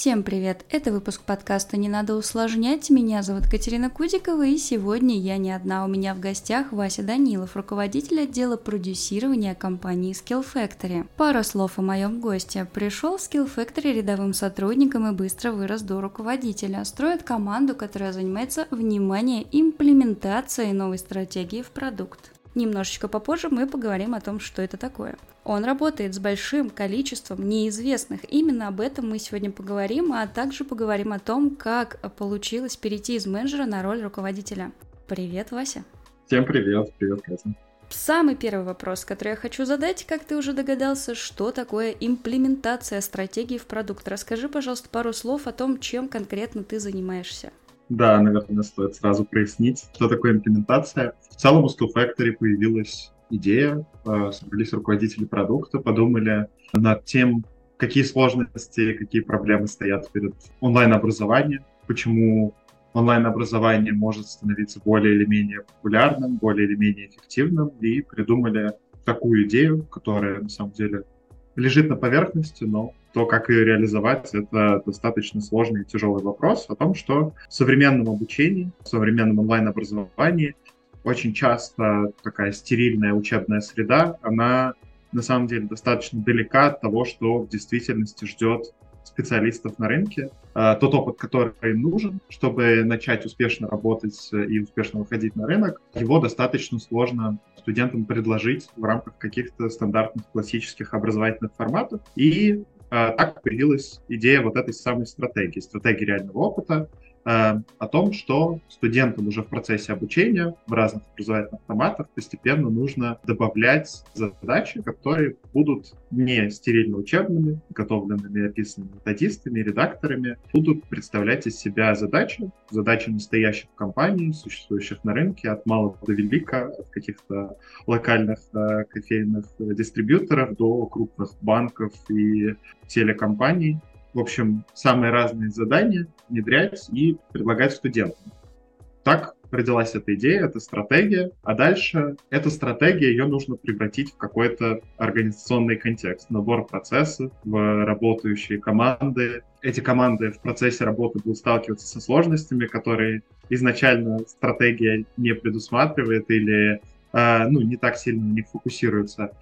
Всем привет! Это выпуск подкаста «Не надо усложнять». Меня зовут Катерина Кудикова, и сегодня я не одна. У меня в гостях Вася Данилов, руководитель отдела продюсирования компании Skill Factory. Пару слов о моем госте. Пришел в Skill Factory рядовым сотрудником и быстро вырос до руководителя. Строит команду, которая занимается, внимание, имплементацией новой стратегии в продукт. Немножечко попозже мы поговорим о том, что это такое. Он работает с большим количеством неизвестных. Именно об этом мы сегодня поговорим, а также поговорим о том, как получилось перейти из менеджера на роль руководителя. Привет, Вася. Всем привет, привет, Катя. Самый первый вопрос, который я хочу задать, как ты уже догадался, что такое имплементация стратегии в продукт? Расскажи, пожалуйста, пару слов о том, чем конкретно ты занимаешься. Да, наверное, стоит сразу прояснить, что такое имплементация. В целом у Skill Factory появилась идея, э, собрались руководители продукта, подумали над тем, какие сложности, какие проблемы стоят перед онлайн-образованием, почему онлайн-образование может становиться более или менее популярным, более или менее эффективным, и придумали такую идею, которая на самом деле лежит на поверхности, но то, как ее реализовать, это достаточно сложный и тяжелый вопрос о том, что в современном обучении, в современном онлайн-образовании очень часто такая стерильная учебная среда, она на самом деле достаточно далека от того, что в действительности ждет специалистов на рынке, а, тот опыт, который им нужен, чтобы начать успешно работать и успешно выходить на рынок, его достаточно сложно студентам предложить в рамках каких-то стандартных классических образовательных форматов. И а, так появилась идея вот этой самой стратегии, стратегии реального опыта, Э, о том, что студентам уже в процессе обучения в разных образовательных форматах постепенно нужно добавлять задачи, которые будут не стерильно учебными, готовленными, описанными методистами, редакторами, будут представлять из себя задачи, задачи настоящих компаний, существующих на рынке, от малого до велика, от каких-то локальных э, кофейных дистрибьюторов до крупных банков и телекомпаний, в общем, самые разные задания внедрять и предлагать студентам. Так родилась эта идея, эта стратегия, а дальше эта стратегия, ее нужно превратить в какой-то организационный контекст, набор процессов, в работающие команды. Эти команды в процессе работы будут сталкиваться со сложностями, которые изначально стратегия не предусматривает или э, ну, не так сильно на них фокусируется.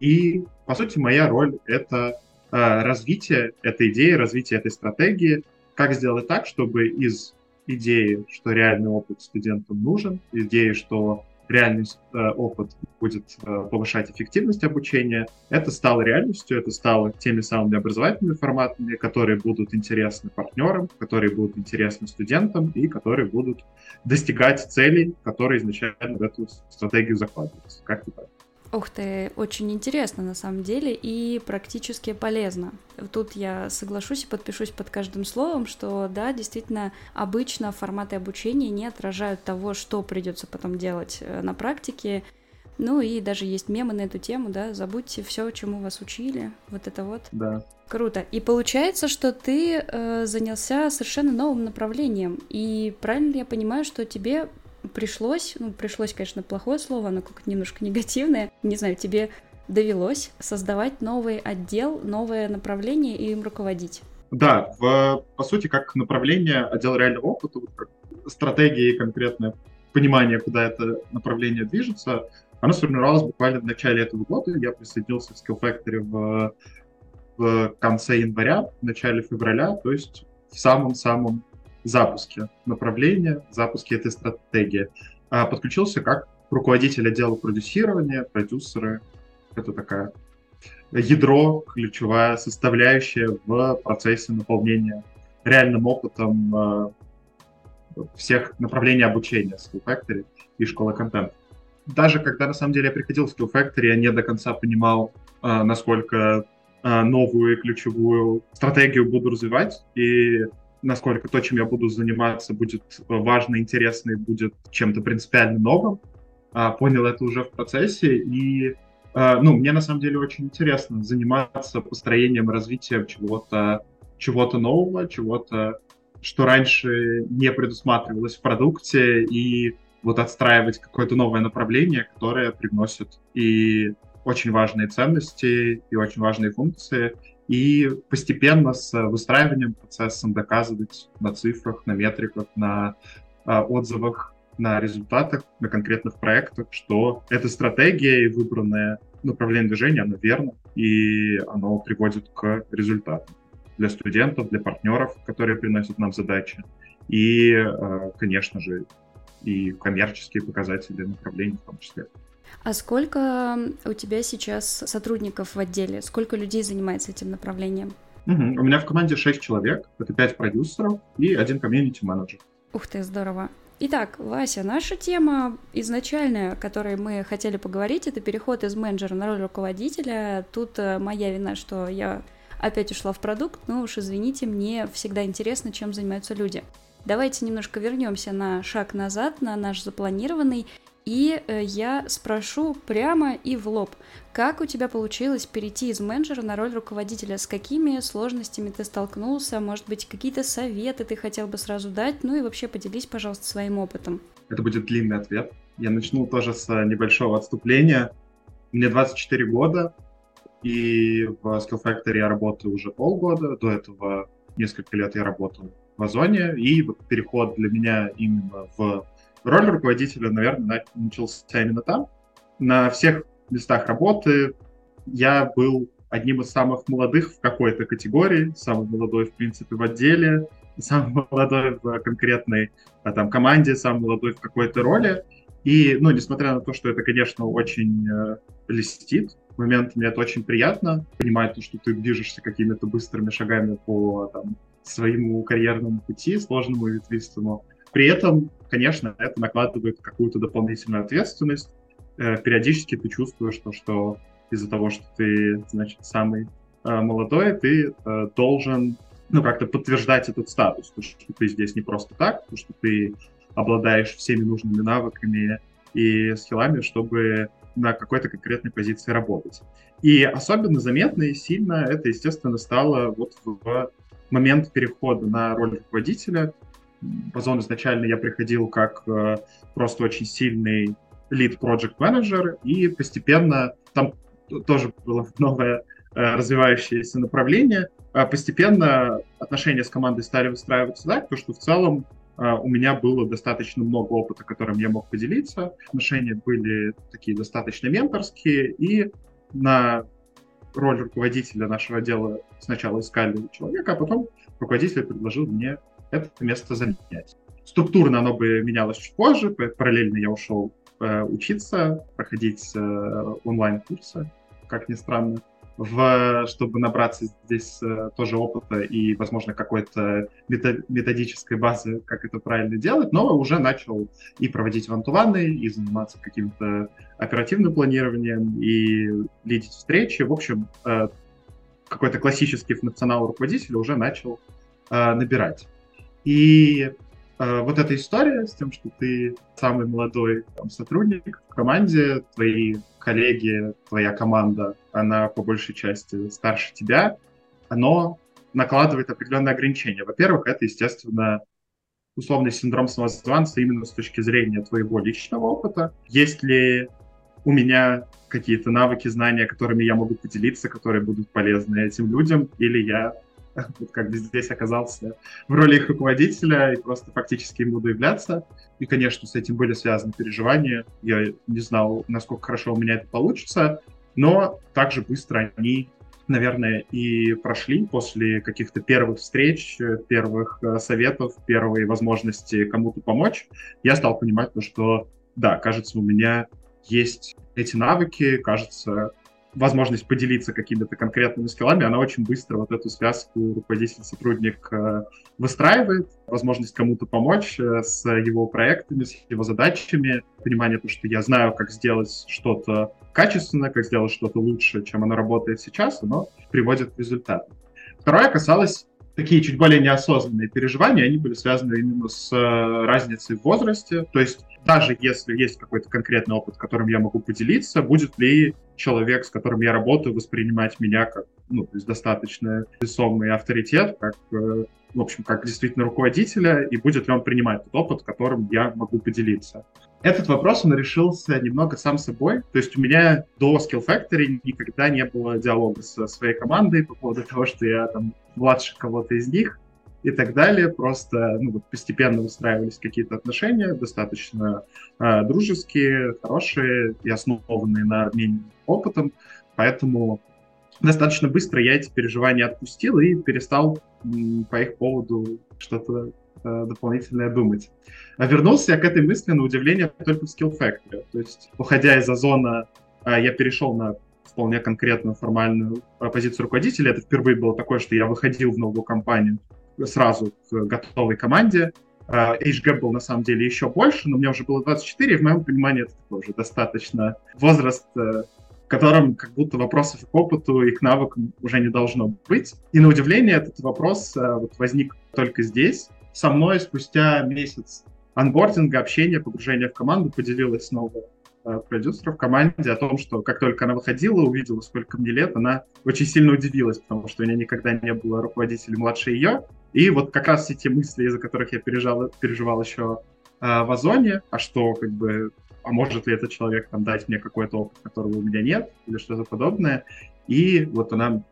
И, по сути, моя роль — это развитие этой идеи, развитие этой стратегии, как сделать так, чтобы из идеи, что реальный опыт студентам нужен, идеи, что реальный э, опыт будет э, повышать эффективность обучения, это стало реальностью, это стало теми самыми образовательными форматами, которые будут интересны партнерам, которые будут интересны студентам и которые будут достигать целей, которые изначально в эту стратегию закладываются. Как-то так. Ух ты, очень интересно на самом деле и практически полезно. Тут я соглашусь и подпишусь под каждым словом, что да, действительно, обычно форматы обучения не отражают того, что придется потом делать э, на практике. Ну и даже есть мемы на эту тему, да, забудьте все, чему вас учили, вот это вот. Да. Круто. И получается, что ты э, занялся совершенно новым направлением. И правильно я понимаю, что тебе пришлось, ну, пришлось, конечно, плохое слово, оно как-то немножко негативное, не знаю, тебе довелось создавать новый отдел, новое направление и им руководить? Да, в, по сути, как направление отдел реального опыта, как стратегии конкретное понимание, куда это направление движется, оно сформировалось буквально в начале этого года. Я присоединился в Skill Factory в, в конце января, в начале февраля, то есть в самом-самом запуске направления, запуске этой стратегии. А подключился как руководитель отдела продюсирования, продюсеры. Это такая ядро, ключевая составляющая в процессе наполнения реальным опытом э, всех направлений обучения Skill Factory и школы контента. Даже когда на самом деле я приходил в Skill Factory, я не до конца понимал, э, насколько новую и ключевую стратегию буду развивать. И насколько то, чем я буду заниматься, будет э, важно, интересно и будет чем-то принципиально новым. А, понял это уже в процессе, и а, ну, мне на самом деле очень интересно заниматься построением, развитием чего-то чего-то нового, чего-то, что раньше не предусматривалось в продукте, и вот отстраивать какое-то новое направление, которое привносит и очень важные ценности, и очень важные функции, и постепенно с выстраиванием процессом доказывать на цифрах, на метриках, на а, отзывах, на результатах, на конкретных проектах, что эта стратегия и выбранное направление движения, оно верно, и оно приводит к результатам для студентов, для партнеров, которые приносят нам задачи, и, а, конечно же, и коммерческие показатели направлений в том числе. А сколько у тебя сейчас сотрудников в отделе? Сколько людей занимается этим направлением? Угу. У меня в команде 6 человек, это 5 продюсеров и один комьюнити-менеджер. Ух ты, здорово. Итак, Вася, наша тема изначальная, о которой мы хотели поговорить, это переход из менеджера на роль руководителя. Тут э, моя вина, что я опять ушла в продукт, но уж извините, мне всегда интересно, чем занимаются люди. Давайте немножко вернемся на шаг назад, на наш запланированный, и э, я спрошу прямо и в лоб, как у тебя получилось перейти из менеджера на роль руководителя? С какими сложностями ты столкнулся? Может быть, какие-то советы ты хотел бы сразу дать? Ну и вообще поделись, пожалуйста, своим опытом. Это будет длинный ответ. Я начну тоже с небольшого отступления. Мне 24 года, и в Skill Factory я работаю уже полгода. До этого несколько лет я работал в Озоне, и переход для меня именно в роль руководителя, наверное, начался именно там. На всех местах работы я был одним из самых молодых в какой-то категории, самый молодой, в принципе, в отделе, самый молодой в конкретной а, там, команде, самый молодой в какой-то роли. И, ну, несмотря на то, что это, конечно, очень э, льстит, моментами это очень приятно, понимать, что ты движешься какими-то быстрыми шагами по там, своему карьерному пути, сложному и ветвистому. При этом, конечно, это накладывает какую-то дополнительную ответственность. Э, периодически ты чувствуешь, что, что из-за того, что ты, значит, самый э, молодой, ты э, должен, ну, как-то подтверждать этот статус, то, что ты здесь не просто так, то, что ты обладаешь всеми нужными навыками и скиллами, чтобы на какой-то конкретной позиции работать. И особенно заметно и сильно это, естественно, стало вот в момент перехода на роль руководителя, в Озон изначально я приходил как э, просто очень сильный lead project manager, и постепенно там тоже было новое э, развивающееся направление. А постепенно отношения с командой стали выстраиваться так, то что в целом э, у меня было достаточно много опыта, которым я мог поделиться. Отношения были такие достаточно менторские, и на роль руководителя нашего отдела сначала искали человека, а потом руководитель предложил мне это место занять. Структурно оно бы менялось чуть позже, параллельно я ушел э, учиться, проходить э, онлайн-курсы, как ни странно, в, чтобы набраться здесь э, тоже опыта и, возможно, какой-то методической базы, как это правильно делать, но уже начал и проводить вантуваны, и заниматься каким-то оперативным планированием, и лидить встречи. В общем, э, какой-то классический функционал руководителя уже начал э, набирать. И э, вот эта история с тем, что ты самый молодой там, сотрудник в команде, твои коллеги, твоя команда, она по большей части старше тебя, оно накладывает определенные ограничения. Во-первых, это, естественно, условный синдром самозванца именно с точки зрения твоего личного опыта. Есть ли у меня какие-то навыки, знания, которыми я могу поделиться, которые будут полезны этим людям, или я как бы здесь оказался в роли их руководителя и просто фактически им буду являться. И, конечно, с этим были связаны переживания. Я не знал, насколько хорошо у меня это получится, но также быстро они, наверное, и прошли после каких-то первых встреч, первых э, советов, первой возможности кому-то помочь. Я стал понимать, что, да, кажется, у меня есть эти навыки, кажется, возможность поделиться какими-то конкретными скиллами, она очень быстро вот эту связку руководитель-сотрудник э, выстраивает, возможность кому-то помочь э, с его проектами, с его задачами, понимание того, что я знаю, как сделать что-то качественно, как сделать что-то лучше, чем оно работает сейчас, оно приводит к результату. Второе касалось такие чуть более неосознанные переживания, они были связаны именно с э, разницей в возрасте. То есть даже если есть какой-то конкретный опыт, которым я могу поделиться, будет ли человек, с которым я работаю, воспринимать меня как ну, то есть достаточно весомый авторитет, как, э, в общем, как действительно руководителя, и будет ли он принимать тот опыт, которым я могу поделиться. Этот вопрос, он решился немного сам собой. То есть у меня до Skill Factory никогда не было диалога со своей командой по поводу того, что я там младше кого-то из них и так далее. Просто ну, вот постепенно выстраивались какие-то отношения, достаточно э, дружеские, хорошие и основанные на обмене опытом. Поэтому достаточно быстро я эти переживания отпустил и перестал м, по их поводу что-то дополнительное думать. А вернулся я к этой мысли, на удивление, только в Skill Factory. То есть, уходя из Озона, э, я перешел на вполне конкретную формальную э, позицию руководителя. Это впервые было такое, что я выходил в новую компанию сразу к готовой команде. Uh, age gap был на самом деле еще больше, но мне уже было 24, и в моем понимании это такой уже достаточно возраст, uh, в котором как будто вопросов к опыту и к навыкам уже не должно быть. И на удивление этот вопрос uh, вот возник только здесь. Со мной спустя месяц анбординга, общения, погружения в команду поделилась снова Э, продюсера в команде о том, что как только она выходила, увидела, сколько мне лет, она очень сильно удивилась, потому что у меня никогда не было руководителя младше ее. И вот как раз все те мысли, из-за которых я переживал, переживал еще э, в Озоне, а что как бы, а может ли этот человек там дать мне какой-то опыт, которого у меня нет, или что-то подобное. И вот она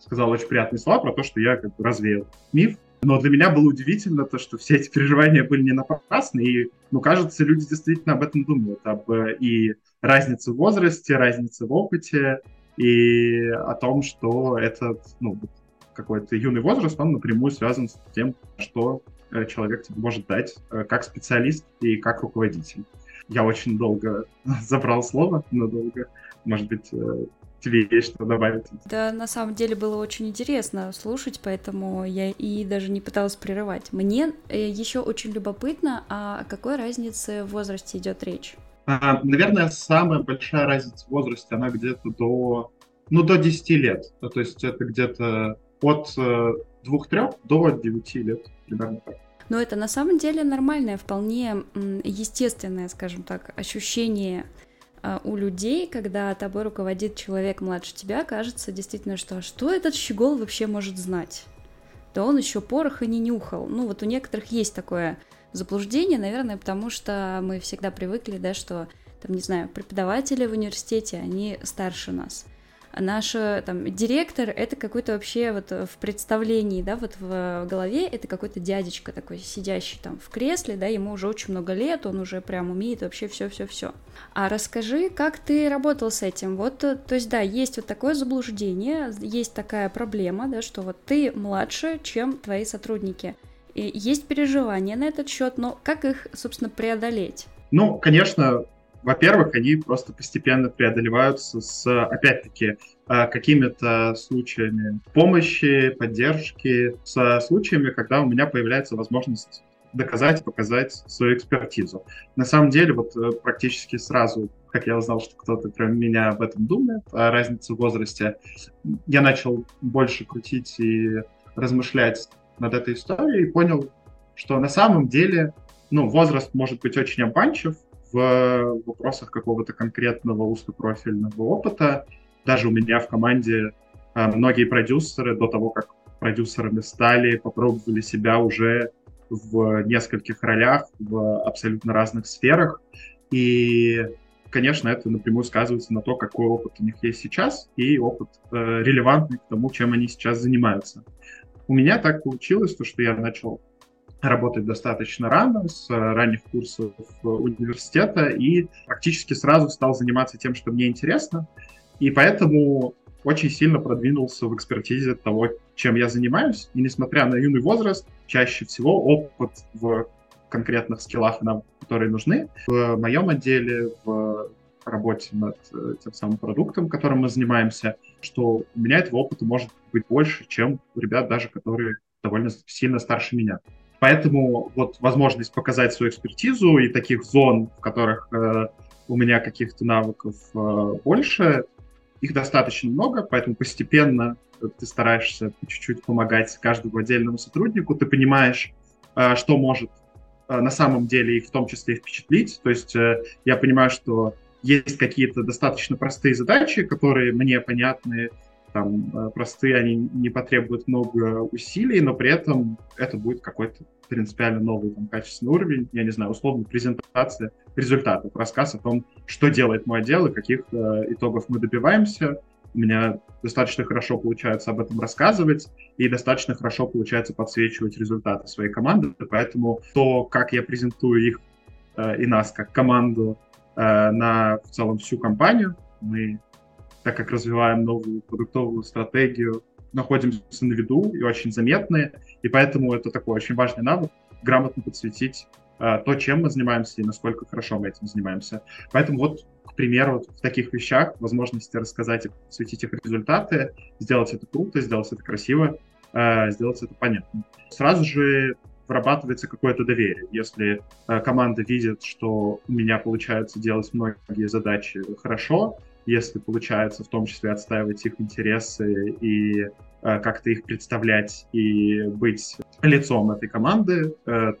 сказала очень приятные слова про то, что я как бы развеял миф, но для меня было удивительно то, что все эти переживания были не напрасны, и, ну, кажется, люди действительно об этом думают, об и разнице в возрасте, разнице в опыте, и о том, что этот, ну, какой-то юный возраст, он напрямую связан с тем, что э, человек тебе может дать э, как специалист и как руководитель. Я очень долго забрал слово, надолго. Может быть, э, тебе есть что добавить? Да, на самом деле было очень интересно слушать, поэтому я и даже не пыталась прерывать. Мне э, еще очень любопытно, а о какой разнице в возрасте идет речь? А, наверное, самая большая разница в возрасте, она где-то до, ну, до 10 лет. То есть это где-то от э, двух-трех до 9 лет, примерно так. Но это на самом деле нормальное, вполне естественное, скажем так, ощущение а, у людей, когда тобой руководит человек младше тебя, кажется действительно, что «А что этот щегол вообще может знать? Да он еще пороха не нюхал. Ну вот у некоторых есть такое заблуждение, наверное, потому что мы всегда привыкли, да, что там, не знаю, преподаватели в университете, они старше нас наш там директор это какой-то вообще вот в представлении, да, вот в голове это какой-то дядечка такой сидящий там в кресле, да, ему уже очень много лет, он уже прям умеет вообще все-все-все. А расскажи, как ты работал с этим? Вот, то есть, да, есть вот такое заблуждение, есть такая проблема, да, что вот ты младше, чем твои сотрудники. И есть переживания на этот счет, но как их, собственно, преодолеть? Ну, конечно, во-первых, они просто постепенно преодолеваются с, опять-таки, э, какими-то случаями помощи, поддержки, с случаями, когда у меня появляется возможность доказать, показать свою экспертизу. На самом деле, вот э, практически сразу, как я узнал, что кто-то кроме меня об этом думает, о разнице в возрасте, я начал больше крутить и размышлять над этой историей и понял, что на самом деле ну, возраст может быть очень обманчив, в вопросах какого-то конкретного узкопрофильного опыта. Даже у меня в команде а, многие продюсеры до того, как продюсерами стали, попробовали себя уже в нескольких ролях, в абсолютно разных сферах. И, конечно, это напрямую сказывается на то, какой опыт у них есть сейчас, и опыт э, релевантный к тому, чем они сейчас занимаются. У меня так получилось, то, что я начал работать достаточно рано, с ранних курсов университета, и практически сразу стал заниматься тем, что мне интересно. И поэтому очень сильно продвинулся в экспертизе того, чем я занимаюсь. И несмотря на юный возраст, чаще всего опыт в конкретных скиллах, которые нужны. В моем отделе, в работе над э, тем самым продуктом, которым мы занимаемся, что у меня этого опыта может быть больше, чем у ребят даже, которые довольно сильно старше меня. Поэтому вот возможность показать свою экспертизу и таких зон, в которых э, у меня каких-то навыков э, больше, их достаточно много, поэтому постепенно ты стараешься чуть-чуть помогать каждому отдельному сотруднику, ты понимаешь, э, что может э, на самом деле их в том числе впечатлить. То есть э, я понимаю, что есть какие-то достаточно простые задачи, которые мне понятны, там э, простые, они не потребуют много усилий, но при этом это будет какой-то принципиально новый там, качественный уровень, я не знаю, условно презентация результатов, рассказ о том, что делает мой отдел и каких э, итогов мы добиваемся. У меня достаточно хорошо получается об этом рассказывать и достаточно хорошо получается подсвечивать результаты своей команды. Поэтому то, как я презентую их э, и нас как команду э, на в целом всю компанию, мы, так как развиваем новую продуктовую стратегию, находимся на виду и очень заметные, и поэтому это такой очень важный навык грамотно подсветить э, то, чем мы занимаемся и насколько хорошо мы этим занимаемся. Поэтому вот, к примеру, вот в таких вещах возможности рассказать и подсветить их результаты, сделать это круто, сделать это красиво, э, сделать это понятно. Сразу же вырабатывается какое-то доверие. Если э, команда видит, что у меня получается делать многие задачи хорошо, если получается в том числе отстаивать их интересы и э, как-то их представлять и быть лицом этой команды, э,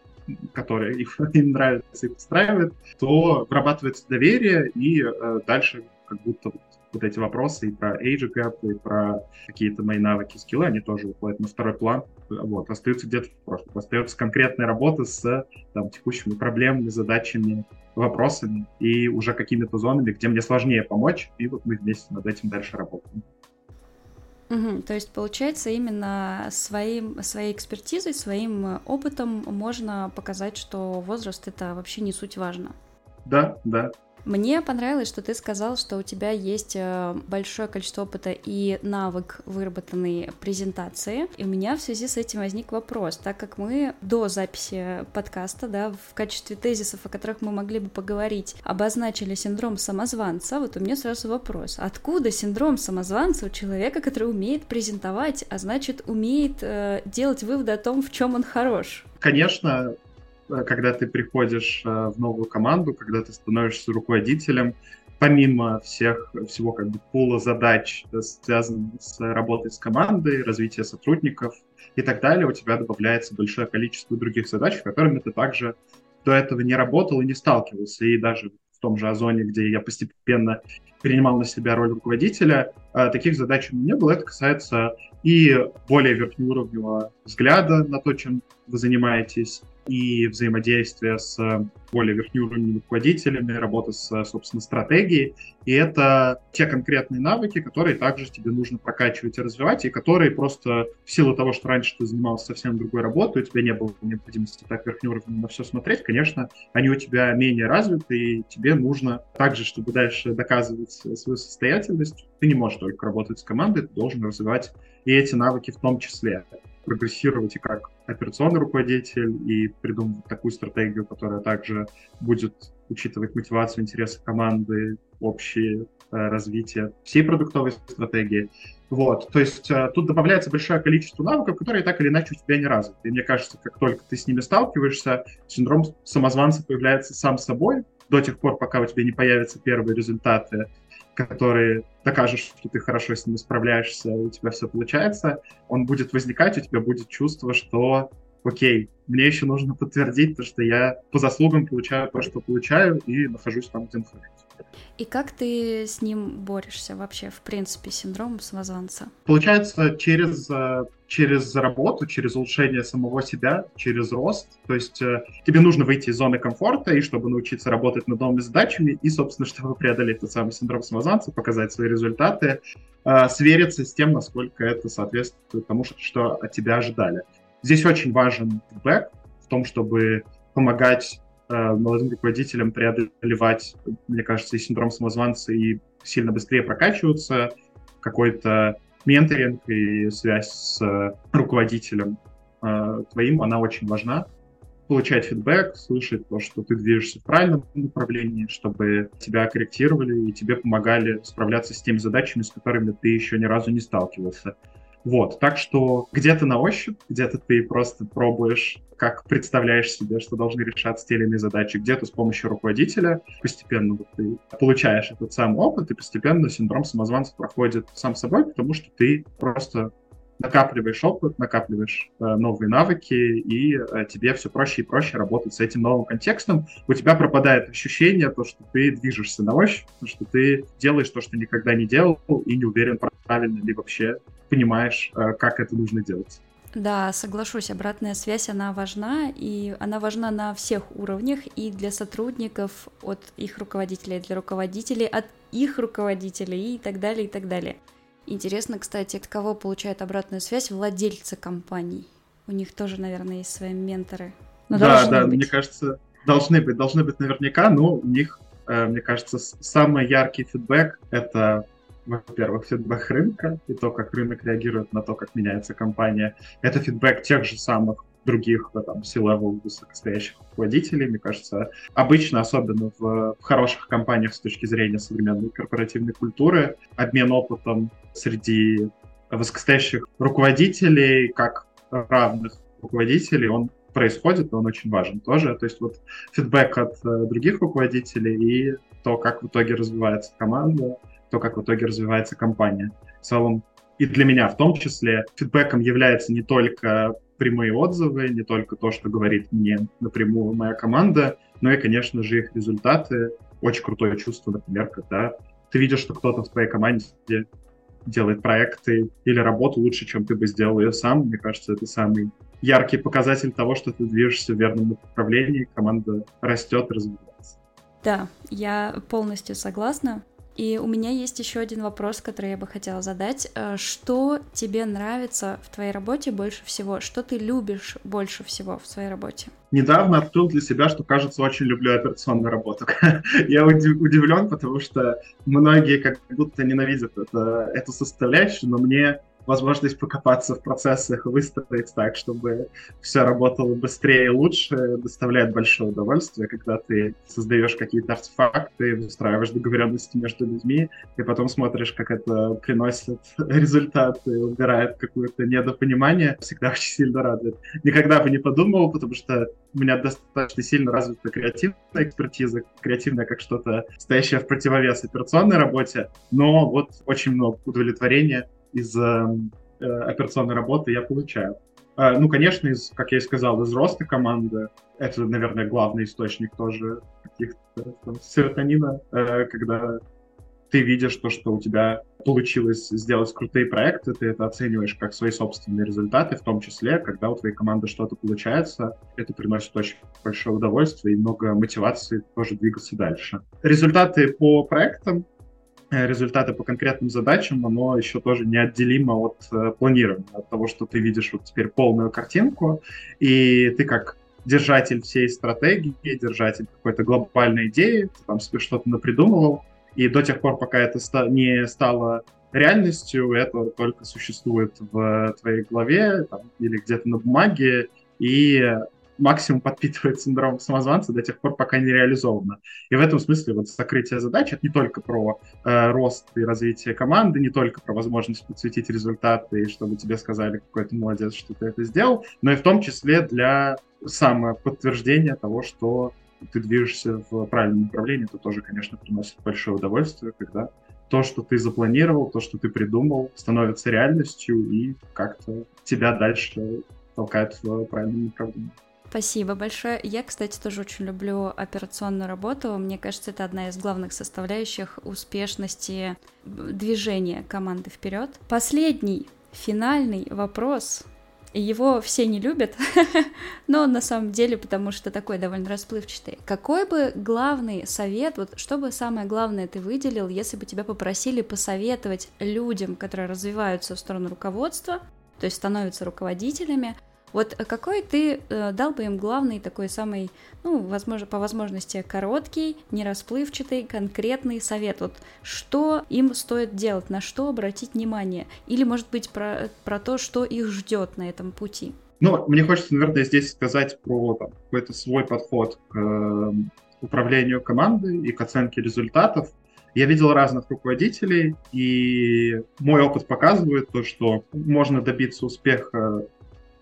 которая их, им нравится и устраивает, то вырабатывается доверие, и э, дальше как будто вот, вот эти вопросы и про age gap, и про какие-то мои навыки, скиллы, они тоже уходят на второй план, вот, остаются где-то в прошлом. Остается конкретная работа с там, текущими проблемами, задачами, вопросами и уже какими-то зонами, где мне сложнее помочь, и вот мы вместе над этим дальше работаем. Угу, то есть, получается, именно своим, своей экспертизой, своим опытом можно показать, что возраст это вообще не суть важно. Да, да, мне понравилось, что ты сказал, что у тебя есть э, большое количество опыта и навык выработанной презентации. И у меня в связи с этим возник вопрос, так как мы до записи подкаста, да, в качестве тезисов, о которых мы могли бы поговорить, обозначили синдром самозванца, вот у меня сразу вопрос, откуда синдром самозванца у человека, который умеет презентовать, а значит умеет э, делать выводы о том, в чем он хорош? Конечно, когда ты приходишь э, в новую команду, когда ты становишься руководителем, помимо всех, всего как бы пула задач, э, связанных с работой с командой, развития сотрудников и так далее, у тебя добавляется большое количество других задач, которыми ты также до этого не работал и не сталкивался. И даже в том же Озоне, где я постепенно принимал на себя роль руководителя, таких задач у меня не было. Это касается и более верхнеуровневого взгляда на то, чем вы занимаетесь, и взаимодействие с более верхнеуровневыми руководителями, работа с, собственно, стратегией. И это те конкретные навыки, которые также тебе нужно прокачивать и развивать, и которые просто в силу того, что раньше ты занимался совсем другой работой, у тебя не было необходимости так верхнеуровнево на все смотреть, конечно, они у тебя менее развиты, и тебе нужно также, чтобы дальше доказывать свою состоятельность, ты не можешь только работать с командой, ты должен развивать и эти навыки в том числе прогрессировать и как операционный руководитель, и придумать такую стратегию, которая также будет учитывать мотивацию, интересы команды, общее э, развитие всей продуктовой стратегии. Вот, то есть э, тут добавляется большое количество навыков, которые так или иначе у тебя не развиты. И мне кажется, как только ты с ними сталкиваешься, синдром самозванца появляется сам собой, до тех пор, пока у тебя не появятся первые результаты который докажешь, что ты хорошо с ним справляешься, у тебя все получается, он будет возникать, у тебя будет чувство, что окей, мне еще нужно подтвердить то, что я по заслугам получаю то, что получаю, и нахожусь там, где нахожусь. И как ты с ним борешься вообще, в принципе, с синдромом самозванца? Получается, через, э, через работу, через улучшение самого себя, через рост. То есть э, тебе нужно выйти из зоны комфорта, и чтобы научиться работать над новыми задачами, и, собственно, чтобы преодолеть тот самый синдром самозванца, показать свои результаты, э, свериться с тем, насколько это соответствует тому, что от тебя ожидали. Здесь очень важен фидбэк в том, чтобы помогать молодым руководителям преодолевать, мне кажется, и синдром самозванца, и сильно быстрее прокачиваться, какой-то менторинг и связь с руководителем э, твоим, она очень важна. Получать фидбэк, слышать то, что ты движешься в правильном направлении, чтобы тебя корректировали и тебе помогали справляться с теми задачами, с которыми ты еще ни разу не сталкивался. Вот, так что где-то на ощупь, где-то ты просто пробуешь, как представляешь себе, что должны решаться те или иные задачи, где-то с помощью руководителя постепенно вот ты получаешь этот самый опыт, и постепенно синдром самозванца проходит сам собой, потому что ты просто накапливаешь опыт, накапливаешь э, новые навыки, и э, тебе все проще и проще работать с этим новым контекстом. У тебя пропадает ощущение, то, что ты движешься на ощупь, что ты делаешь то, что никогда не делал, и не уверен, правильно ли вообще понимаешь, э, как это нужно делать. Да, соглашусь, обратная связь, она важна, и она важна на всех уровнях, и для сотрудников от их руководителей, для руководителей от их руководителей и так далее, и так далее. Интересно, кстати, от кого получают обратную связь владельцы компаний. У них тоже, наверное, есть свои менторы. Но да, да, быть. мне кажется, должны быть, должны быть наверняка, но у них, э, мне кажется, самый яркий фидбэк — это во-первых, фидбэк рынка и то, как рынок реагирует на то, как меняется компания. Это фидбэк тех же самых других там, C-level высокостоящих руководителей, мне кажется. Обычно, особенно в, в хороших компаниях с точки зрения современной корпоративной культуры, обмен опытом среди высокостоящих руководителей, как равных руководителей, он происходит, но он очень важен тоже. То есть вот фидбэк от э, других руководителей и то, как в итоге развивается команда, то, как в итоге развивается компания. В целом, и для меня в том числе, фидбэком является не только прямые отзывы, не только то, что говорит мне напрямую моя команда, но и, конечно же, их результаты. Очень крутое чувство, например, когда ты видишь, что кто-то в твоей команде делает проекты или работу лучше, чем ты бы сделал ее сам. Мне кажется, это самый яркий показатель того, что ты движешься в верном направлении, команда растет развивается. Да, я полностью согласна. И у меня есть еще один вопрос, который я бы хотела задать. Э, что тебе нравится в твоей работе больше всего? Что ты любишь больше всего в своей работе? Недавно открыл для себя, что, кажется, очень люблю операционную работу. я удивлен, потому что многие как будто ненавидят это, эту составляющую, но мне возможность покопаться в процессах, выстроить так, чтобы все работало быстрее и лучше, доставляет большое удовольствие, когда ты создаешь какие-то артефакты, устраиваешь договоренности между людьми, и потом смотришь, как это приносит результаты, убирает какое-то недопонимание, всегда очень сильно радует. Никогда бы не подумал, потому что у меня достаточно сильно развита креативная экспертиза, креативная как что-то стоящее в противовес операционной работе, но вот очень много удовлетворения из э, э, операционной работы я получаю. Э, ну, конечно, из, как я и сказал, из роста команды. Это, наверное, главный источник тоже каких-то там, серотонина, э, когда ты видишь то, что у тебя получилось сделать крутые проекты, ты это оцениваешь как свои собственные результаты, в том числе, когда у твоей команды что-то получается, это приносит очень большое удовольствие и много мотивации тоже двигаться дальше. Результаты по проектам Э, результаты по конкретным задачам, оно еще тоже неотделимо от э, планирования, от того, что ты видишь вот теперь полную картинку, и ты как держатель всей стратегии, держатель какой-то глобальной идеи, ты там себе что-то напридумывал, и до тех пор, пока это ста- не стало реальностью, это только существует в твоей голове там, или где-то на бумаге, и максимум подпитывает синдром самозванца до тех пор, пока не реализовано. И в этом смысле вот закрытие задач — это не только про э, рост и развитие команды, не только про возможность подсветить результаты, и чтобы тебе сказали, какой ты молодец, что ты это сделал, но и в том числе для самоподтверждения того, что ты движешься в правильном направлении, это тоже, конечно, приносит большое удовольствие, когда то, что ты запланировал, то, что ты придумал, становится реальностью и как-то тебя дальше толкает в правильном направлении. Спасибо большое. Я, кстати, тоже очень люблю операционную работу. Мне кажется, это одна из главных составляющих успешности движения команды вперед. Последний, финальный вопрос. Его все не любят, но на самом деле, потому что такой довольно расплывчатый. Какой бы главный совет, вот что бы самое главное ты выделил, если бы тебя попросили посоветовать людям, которые развиваются в сторону руководства, то есть становятся руководителями, вот какой ты э, дал бы им главный такой самый, ну, возможно, по возможности короткий, не расплывчатый, конкретный совет? Вот что им стоит делать, на что обратить внимание? Или, может быть, про, про то, что их ждет на этом пути? Ну, мне хочется, наверное, здесь сказать про какой-то свой подход к э, управлению командой и к оценке результатов. Я видел разных руководителей, и мой опыт показывает то, что можно добиться успеха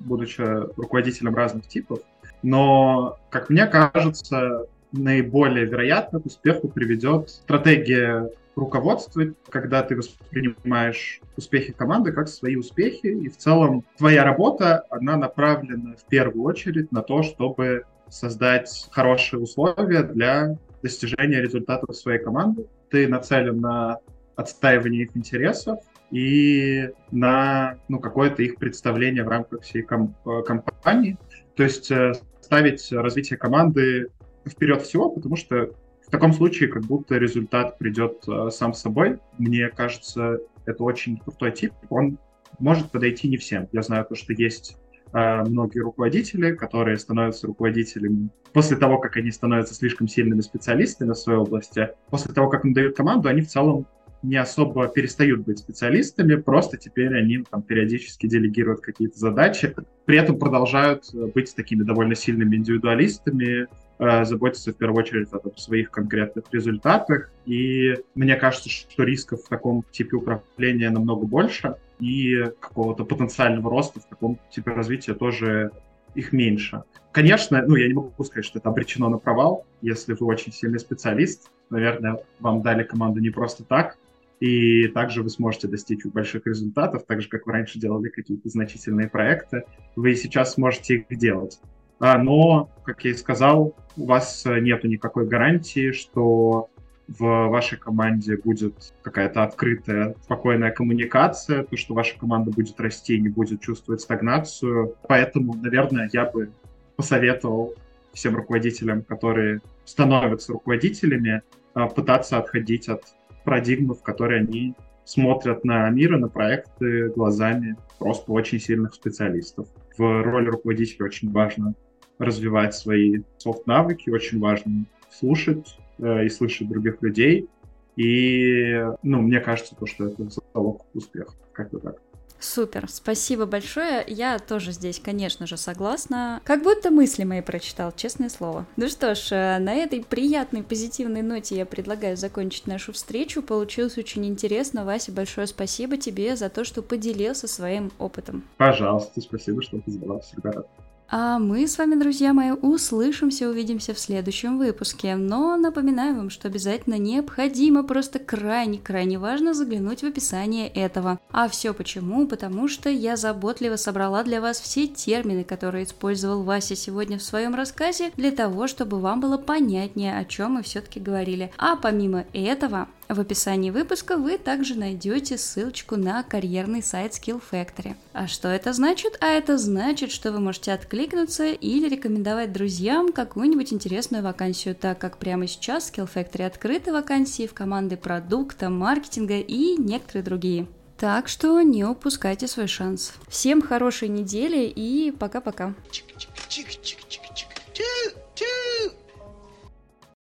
будучи руководителем разных типов. Но, как мне кажется, наиболее вероятно к успеху приведет стратегия руководства, когда ты воспринимаешь успехи команды как свои успехи, и в целом твоя работа, она направлена в первую очередь на то, чтобы создать хорошие условия для достижения результатов своей команды. Ты нацелен на отстаивание их интересов, и на ну, какое-то их представление в рамках всей ком- э, компании. То есть э, ставить развитие команды вперед всего, потому что в таком случае как будто результат придет э, сам собой. Мне кажется, это очень крутой тип. Он может подойти не всем. Я знаю то, что есть многие руководители, которые становятся руководителями после того, как они становятся слишком сильными специалистами в своей области. После того, как им дают команду, они в целом не особо перестают быть специалистами, просто теперь они там периодически делегируют какие-то задачи, при этом продолжают э, быть такими довольно сильными индивидуалистами, э, заботиться в первую очередь о своих конкретных результатах. И мне кажется, что рисков в таком типе управления намного больше, и какого-то потенциального роста в таком типе развития тоже их меньше. Конечно, ну, я не могу сказать, что это обречено на провал, если вы очень сильный специалист. Наверное, вам дали команду не просто так, и также вы сможете достичь больших результатов, так же, как вы раньше делали какие-то значительные проекты, вы сейчас сможете их делать. А, но, как я и сказал, у вас нет никакой гарантии, что в вашей команде будет какая-то открытая, спокойная коммуникация, то, что ваша команда будет расти и не будет чувствовать стагнацию. Поэтому, наверное, я бы посоветовал всем руководителям, которые становятся руководителями, а, пытаться отходить от парадигмы, в которой они смотрят на мир и на проекты глазами просто очень сильных специалистов. В роли руководителя очень важно развивать свои софт-навыки, очень важно слушать э, и слышать других людей. И, ну, мне кажется, то, что это залог успеха. Как-то так. Супер, спасибо большое. Я тоже здесь, конечно же, согласна. Как будто мысли мои прочитал, честное слово. Ну что ж, э, на этой приятной, позитивной ноте я предлагаю закончить нашу встречу. Получилось очень интересно. Вася, большое спасибо тебе за то, что поделился своим опытом. Пожалуйста, спасибо, что позвала. Всегда рад. А мы с вами, друзья мои, услышимся, увидимся в следующем выпуске. Но напоминаю вам, что обязательно необходимо, просто крайне-крайне важно заглянуть в описание этого. А все почему? Потому что я заботливо собрала для вас все термины, которые использовал Вася сегодня в своем рассказе, для того, чтобы вам было понятнее, о чем мы все-таки говорили. А помимо этого, в описании выпуска вы также найдете ссылочку на карьерный сайт Skill Factory. А что это значит? А это значит, что вы можете откликнуться или рекомендовать друзьям какую-нибудь интересную вакансию, так как прямо сейчас Skill Factory открыты вакансии в команды продукта, маркетинга и некоторые другие. Так что не упускайте свой шанс. Всем хорошей недели и пока-пока. Чик-чик-чик-чик-чик-чик.